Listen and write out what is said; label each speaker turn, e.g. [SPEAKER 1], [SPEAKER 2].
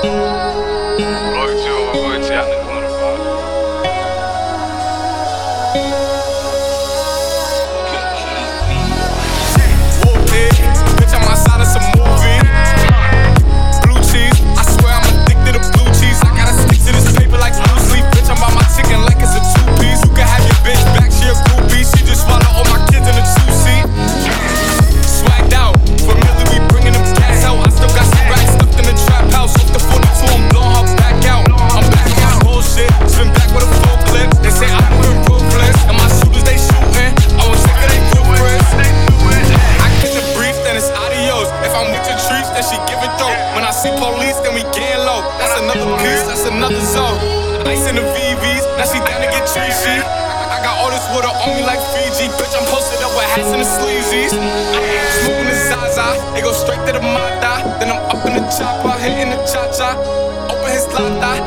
[SPEAKER 1] Oh.
[SPEAKER 2] see police, then we gang low. That's another piece, that's another zone. Ice in the VVs, now she down to get cheesy. I got all this water on me like Fiji. Bitch, I'm posted up with hats and the sleazies. Smoking the Zaza, it go straight to the Mata. Then I'm up in the chopper, hitting the cha cha. Open his lata,